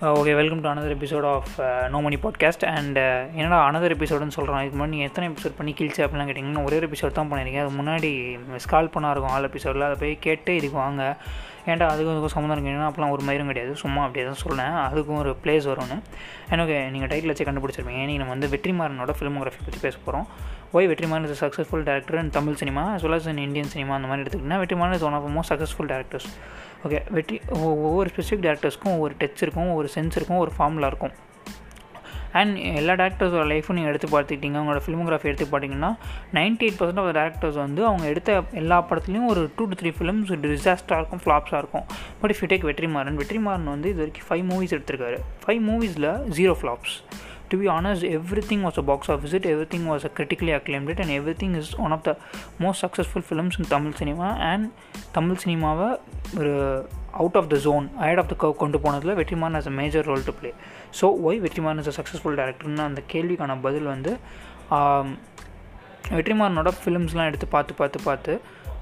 Okay welcome to another episode of no money podcast and என்னடா another எபிசோடுன்னு சொல்கிறோம் இதுக்கு முன்னாடி எத்தனை எபிசோட் பண்ணி கிழிச்சு அப்படிலாம் கேட்டிங்கன்னா ஒரே எபிசோட் தான் பண்ணியிருக்கேன். அது முன்னாடி மிஸ் கால் பண்ணா இருக்கும் ஆல் எபிசோடில் அதை போய் கேட்டு இதுக்கு வாங்க. ஏன்டா அதுக்கும் இதுக்கும் சம்மந்தம் இருக்குன்னா அப்போலாம் ஒரு மயிரும் கிடையாது. சும்மா அப்படியே தான் சொன்னேன் அதுக்கும் ஒரு பிளேஸ் வரும்னு. எனக்கு நீங்கள் டைட்டில் வச்சு கண்டுபிடிச்சிருப்பீங்க. நீங்கள் நம்ம வந்து வெற்றிமாறனோட ஃபிலிமோகிராஃபி பற்றி பேச போகிறோம் why Vetrimaaran is successful director in Tamil cinema as well as in Indian cinema அந்த மாதிரி எடுத்துக்கிட்டிங்கன்னா Vetrimaaran is one of most successful directors okay வெற்றி ஒவ்வொரு ஸ்பெசிஃபிக் டேரக்டர்ஸ்க்கும் ஒவ்வொரு டச் இருக்கும் ஒரு சென்ஸ் இருக்கும் ஒரு ஃபார்முலா இருக்கும். அண்ட் எல்லா டேரக்டர்ஸோட லைஃப்பும் நீங்கள் எடுத்து பார்த்துக்கிட்டிங்க. அவங்களோட ஃபிலிமோகிராஃபி எடுத்து பார்த்தீங்கன்னா ninety eight percent of directors வந்து அவங்க எடுத்த எல்லா படத்துலையும் ஒரு டூ டு த்ரீ ஃபிலிம்ஸ் டிசாஸ்டராக இருக்கும் ஃப்ளாப்ஸாக இருக்கும் but if you take Vetrimaaran Vetrimaaran வந்து இது வரைக்கும் ஃபைவ் மூவிஸ் எடுத்திருக்காரு. Five மூவிஸில் zero flops to be honest everything was a box office it everything was a critically acclaimed and everything is one of the most successful films in Tamil cinema and Tamil சினிமாவை ஒரு out of the zone out of the கவ் கொண்டு போனதில் Vetrimaaran as a major role to play so why Vetrimaaran is a successful டேரக்டர்னு அந்த கேள்விக்கான பதில் வந்து வெற்றிமாறனோட ஃபிலிம்ஸ்லாம் எடுத்து பார்த்து பார்த்து பார்த்து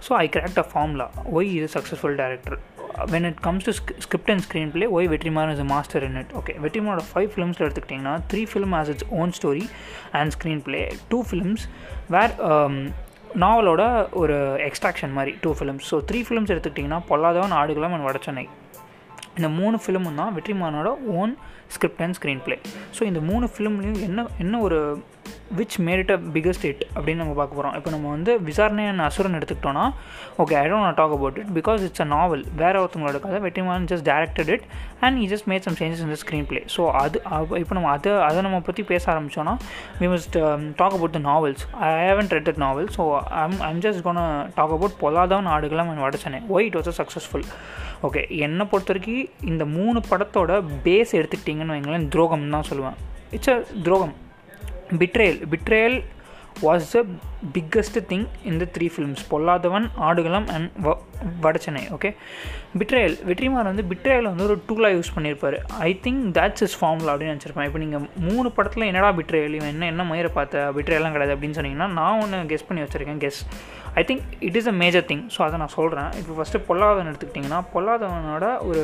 so I cracked a formula why இது successful director when it comes to script and screenplay why Vetrimaaran is master in it okay வெற்றிமாரோட five ஃபிலிம்ஸில் எடுத்துக்கிட்டிங்கன்னா three film as its own story and screenplay two films where நாவலோட ஒரு extraction மாதிரி two films so three films எடுத்துக்கிட்டிங்கன்னா Polladhavan Aadukalam and Vada Chennai இந்த மூணு ஃபிலிமும் தான் வெற்றிமாறனோட own script and screenplay so இந்த மூணு ஃபிலிம்லேயும் என்ன என்ன ஒரு which merit a biggest hit அப்படின்னு நம்ம பார்க்க போகிறோம் இப்போ நம்ம வந்து விசாரணையான அசுரன் எடுத்துக்கிட்டோன்னா okay I don't talk about it because it's a novel வேறு ஒருத்தவங்களோட கதை Vetrimaaran just directed it and he just made some changes in the screenplay so அது இப்போ நம்ம அதை அதை நம்ம பற்றி பேச ஆரம்பித்தோன்னா we must talk about the novels I haven't read that novel so I'm I'm just gonna talk about Polladhavan Aadukalam நான் Vadachennai why it was a successful okay என்னை பொறுத்த வரைக்கும் இந்த மூணு படத்தோட பேஸ் எடுத்துக்கிட்டிங்கன்னு வைங்களேன் துரோகம் தான் சொல்லுவேன். இட்ஸ் அ துரோகம். Betrayal betrayal was the biggest thing இந்த three films Polladhavan Aadukalam and வ வடச்சென்னை ஓகே பிட்ரேயல் வெற்றிமாறன் வந்து பிட்ரேயில் வந்து ஒரு டூலாக யூஸ் பண்ணியிருப்பார். I think that's is formula அப்படின்னு நினச்சிருப்பேன். இப்போ நீங்கள் மூணு படத்தில் என்னடா பிட்ரேயல் இவன் என்ன என்ன மயிரை பார்த்த? பிட்ரேலாம் கிடையாது அப்படின்னு சொன்னீங்கன்னா நான் ஒன்று கெஸ் பண்ணி வச்சுருக்கேன் guess I think it is a major thing so அதை நான் சொல்கிறேன் இப்போ ஃபஸ்ட்டு பொல்லாதவன் எடுத்துக்கிட்டிங்கன்னா பொல்லாதவனோட ஒரு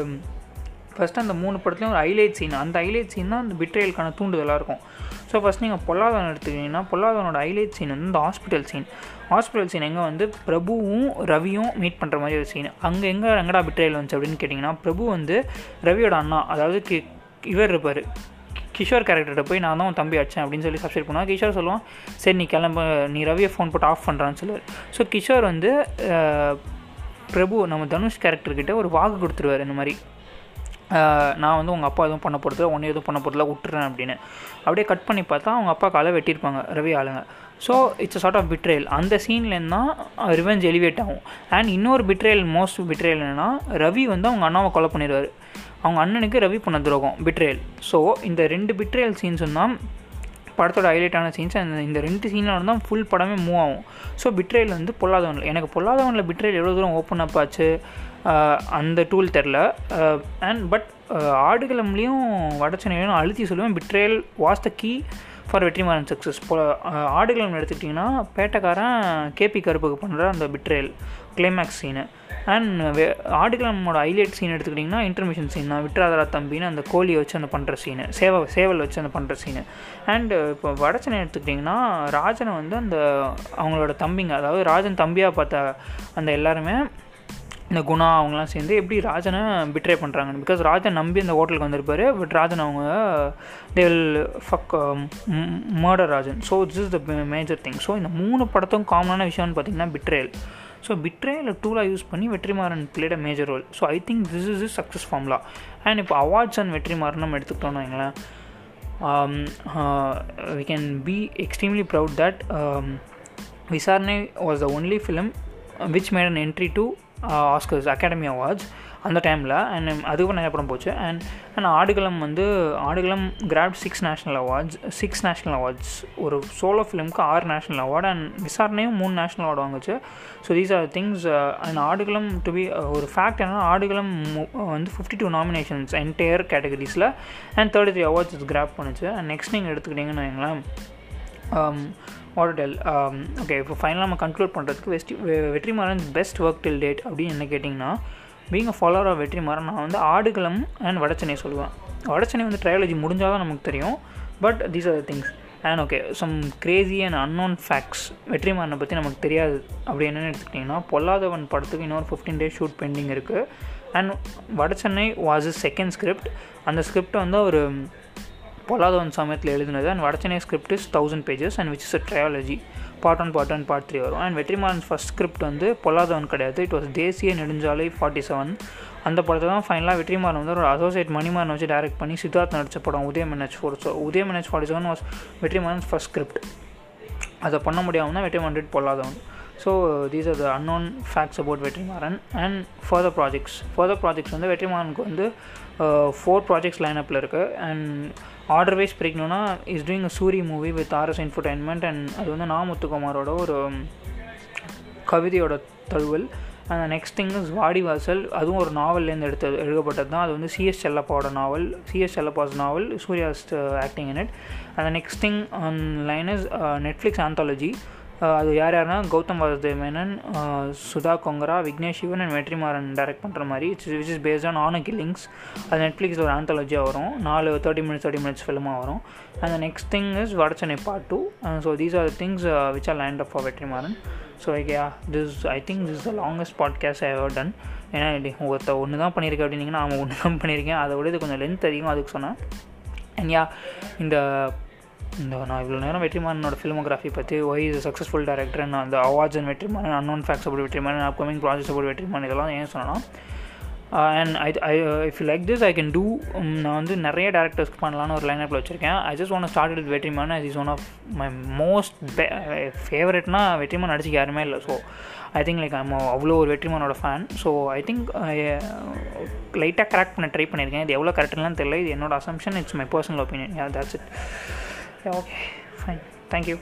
ஃபஸ்ட்டு அந்த மூணு படத்துலையும் ஒரு ஹைலைட் சீன் அந்த ஹைலைட் சீன் தான் அந்த பிட்ரேயலுக்கான தூண்டுதலாக இருக்கும். ஸோ ஃபஸ்ட் நீங்கள் பொல்லாதவன் எடுத்துக்கிட்டிங்கன்னா பொல்லாதவனோட ஹைலைட் சீன் வந்து இந்த ஹாஸ்பிட்டல் சீன் ஹாஸ்பிட்டல் சீன் எங்கே வந்து பிரபுவும் ரவியும் மீட் பண்ணுற மாதிரி ஒரு சீன் அங்கே எங்கே எங்கடா பிட்ரேயல் வந்துச்சு அப்படின்னு கேட்டிங்கன்னா பிரபு வந்து ரவியோட அண்ணா அதாவது கி இவர் இருப்பார். கிஷோர் கேரக்டர்கிட்ட போய் நான் தான் உன் தம்பி அடிச்சேன் அப்படின்னு சொல்லி சப்ஸ்கிரைப் பண்ணுவான் கிஷோர் சொல்லுவான் சரி நீ கிளம்ப நீ ரவியை ஃபோன் போட்டு ஆஃப் பண்ணுறான்னு சொல்லுவார். ஸோ கிஷோர் வந்து பிரபு நம்ம தனுஷ் கேரக்டர்கிட்ட ஒரு வாக்கு கொடுத்துருவார் இந்த மாதிரி. நான் வந்து உங்கள் அப்பா எதுவும் பண்ண போகிறது ஒன்று எதுவும் பண்ண போகிறதுல விட்டுறேன் அப்படின்னு. அப்படியே கட் பண்ணி பார்த்தா அவங்க அப்பா காலை வெட்டியிருப்பாங்க ரவி ஆளுங்க. So it's a sort of betrayal அந்த சீன்லேருந்து தான் ரிவெஞ்ச் எலிவேட் ஆகும். அண்ட் இன்னொரு பிட்ரேல் மோஸ்ட் பிட்ரேல் என்னென்னா ரவி வந்து அவங்க அண்ணாவை கொலை பண்ணிடுவார். அவங்க அண்ணனுக்கு ரவி பண்ண துரோகம் பிட்ரேல் ஸோ இந்த ரெண்டு பிட்ரேல் சீன்ஸும் தான் படத்தோட ஹைலைட்டான சீன்ஸ் அந்த இந்த ரெண்டு சீனில் தான் ஃபுல் படமே மூவ் ஆகும். ஸோ பிட்ரேல் வந்து பொல்லாதவனில் எனக்கு பொல்லாதவனில் பிட்ரேல் எவ்வளோ தூரம் ஓப்பன் அப் ஆச்சு? அந்த டூல் தெரில. அண்ட் பட் ஆடுகளம்லேயும் வடச்சனையிலும் அழுத்தி சொல்லுவேன் betrayal was the key for Vetrimaaran success இப்போ ஆடுகளம் எடுத்துக்கிட்டிங்கன்னா பேட்டைக்காரன் கேபி கருப்புக்கு பண்ணுற அந்த பிட்ரேல் கிளைமேக்ஸ் சீனு அண்ட் வே ஆடுகளமோட ஹைலைட் சீன் எடுத்துக்கிட்டிங்கன்னா இன்டர்மிஷன் சீன் தான். விட்ராதரா தம்பின்னு அந்த கோழியை வச்சு அந்த பண்ணுற சீனு சேவை சேவல் வச்சு அந்த பண்ணுற சீனு அண்ட் இப்போ வடச்சனை எடுத்துக்கிட்டிங்கன்னா ராஜனை வந்து அந்த அவங்களோட தம்பிங்க அதாவது ராஜன் தம்பியாக பார்த்த அந்த எல்லாருமே இந்த குணா அவங்களாம் சேர்ந்து எப்படி ராஜனை பிட்ரே பண்ணுறாங்க பிகாஸ் ராஜன் நம்பி அந்த ஹோட்டலுக்கு வந்திருப்பார் பட் ராஜன் அவங்க they will fuck murder Rajan. So this is the major thing so இந்த மூணு படத்தும் காமனான விஷயம்னு பார்த்தீங்கன்னா பிட்ரேல் ஸோ பிட்ரேயில் டூலாக யூஸ் பண்ணி Vetrimaaran played a major role so I think this is is success formula and இப்போ அவார்ட்ஸ் அண்ட் வெற்றிமாறன் நம்ம எடுத்துக்கிட்டோம்னு வைங்களேன். We can be extremely proud that Visaranai was the only film which made an entry to Oscars academy awards அந்த டைமில் and அதுவும் நிறைய படம் போச்சு. அண்ட் அண்ட் ஆடுகளம் வந்து Aadukalam grab six national awards six national awards ஒரு சோலோ ஃபிலிமுக்கு ஆறு நேஷ்னல் அவார்டு அண்ட் விசாரணையும் மூணு national award வாங்குச்சு. So these are things and Aadukalam to be uh, ஒரு ஃபேக்ட் என்னன்னா ஆடுகளம் uh, வந்து fifty two nominations entire கேட்டகரிஸில் and thirty three awards grab பண்ணுச்சு. And next நீங்கள் எடுத்துக்கிட்டிங்கன்னு வைங்களேன் வாட் டெல் ஓகே இப்போ ஃபைனலாக நம்ம கன்க்ளூட் பண்ணுறதுக்கு வெஸ்டி Vetrimaaran best work till date அப்படின்னு என்ன கேட்டிங்கன்னா being a follower of Vetrimaaran நான் வந்து ஆடுகளம் அண்ட் வடச்சென்னை சொல்லுவேன். வடச்சென்னை வந்து ட்ரையாலஜி முடிஞ்சால் தான் நமக்கு தெரியும் but these are the things and okay some crazy and unknown facts வெற்றிமாறனை பற்றி நமக்கு தெரியாது அப்படி என்னென்னு எடுத்துக்கிட்டிங்கன்னா பொல்லாதவன் படத்துக்கு இன்னொரு ஃபிஃப்டீன் டேஸ் ஷூட் பெண்டிங் இருக்குது and Vadachennai was is second script அந்த ஸ்கிரிப்டை வந்து ஒரு பொல்லாதவன் சமயத்தில் எழுதினது and Vadachennai script is thousand pages and which is a trilogy part one part one part three வரும். அண்ட் வெற்றிமாறன் ஃபஸ்ட் ஸ்கிரிப்ட் வந்து பொல்லாதவன் கிடையாது. இட் வாஸ் தேசிய நெடுஞ்சாலை ஃபார்ட்டி செவன் அந்த படத்தை தான் ஃபைனலாக வெற்றிமாறன் வந்து ஒரு அசோசியேட் மணிமாறன் வச்சு டைரக்ட் பண்ணி சித்தார்த் நடித்த படம் Udhayam NH four so Udhayam NH forty seven was Vetrimaaran first script அதை பண்ண முடியாமல் தான் Vetrimaaran did Polladhavan so these are the unknown facts about Vetrimaaran and further projects further projects வந்து வெற்றிமாறனுக்கு வந்து ஃபோர் ப்ராஜெக்ட்ஸ் லைனப்பில் இருக்குது and order wise பிரிக்கணுன்னா is doing a Soori movie with RS entertainment and அது வந்து நா முத்துக்குமாரோட ஒரு கவிதையோட தழுவல். அந்த நெக்ஸ்ட் திங் இஸ் வாடிவாசல் அதுவும் ஒரு நாவல்லேருந்து எடுத்து எழுதப்பட்டது தான். அது வந்து சிஎஸ் செல்லப்பாவோட நாவல். CS Chellappa's novel Suriya's acting in it அந்த next thing on line is Netflix anthology அது யார் யாருன்னா கௌதம் வாசுதேவ் மேனன் சுதா கொங்கரா விக்னேஷ் சிவன் அண்ட் வெற்றிமாறன் டைரக்ட் பண்ணுற மாதிரி. It's which is based on honour killings அது நெட்ஃப்ளிக்ஸில் ஒரு ஆந்தாலஜியாக வரும். நாலு தேர்ட்டி மினிட்ஸ் தேர்ட்டி மினிட்ஸ் ஃபிலிமாக வரும். And next thing is Vadachennai part two so these are things which are lined up for Vetrimaaran. So yeah this I think this the longest podcast I have done ஏன்னா ஒருத்த ஒன்று தான் பண்ணியிருக்கேன் அப்படின்னீங்கன்னா அவன் ஒன்று தான் பண்ணியிருக்கேன். அதை விட இது கொஞ்சம் லென்த் அதிகம் அதுக்கு சொன்னேன் அண்ட் யா இந்த இந்த நான் இவ்வளோ நேரம் வெற்றிமாறனோட ஃபிலிமோகிராஃபி பற்றி ஒய் இஸ் சக்ஸஸ்ஃபுல் டேரக்டர் நான் அந்த awards and Vetrimaaran unknown facts அப்படி வெற்றிமாறன் அப்கமிங் ப்ராஜெக்ட்ஸ் அப்படி வெற்றிமாறன் இதெல்லாம் ஏன் சொன்னேன்னா and I I if you like this I can do நான் வந்து நிறைய டேரக்டர்ஸ்க்கு பண்ணலான்னு ஒரு லைனப்பில் வச்சுருக்கேன். I just want start with வெற்றிமான் is one of my most ஃபேவரட்னா வெற்றிமான் நடிச்சிக்க யாருமே இல்லை. So I think like I'm அவ்வளோ ஒரு வெற்றிமானோட ஃபேன் ஸோ ஐ திங்க் லைட்டாக கரெக்ட் பண்ண ட்ரை பண்ணியிருக்கேன் இது எவ்வளோ கரெக்ட்லாம் தெரியல. இது என்னோட assumption it's my personal opinion yeah that's it okay fine thank you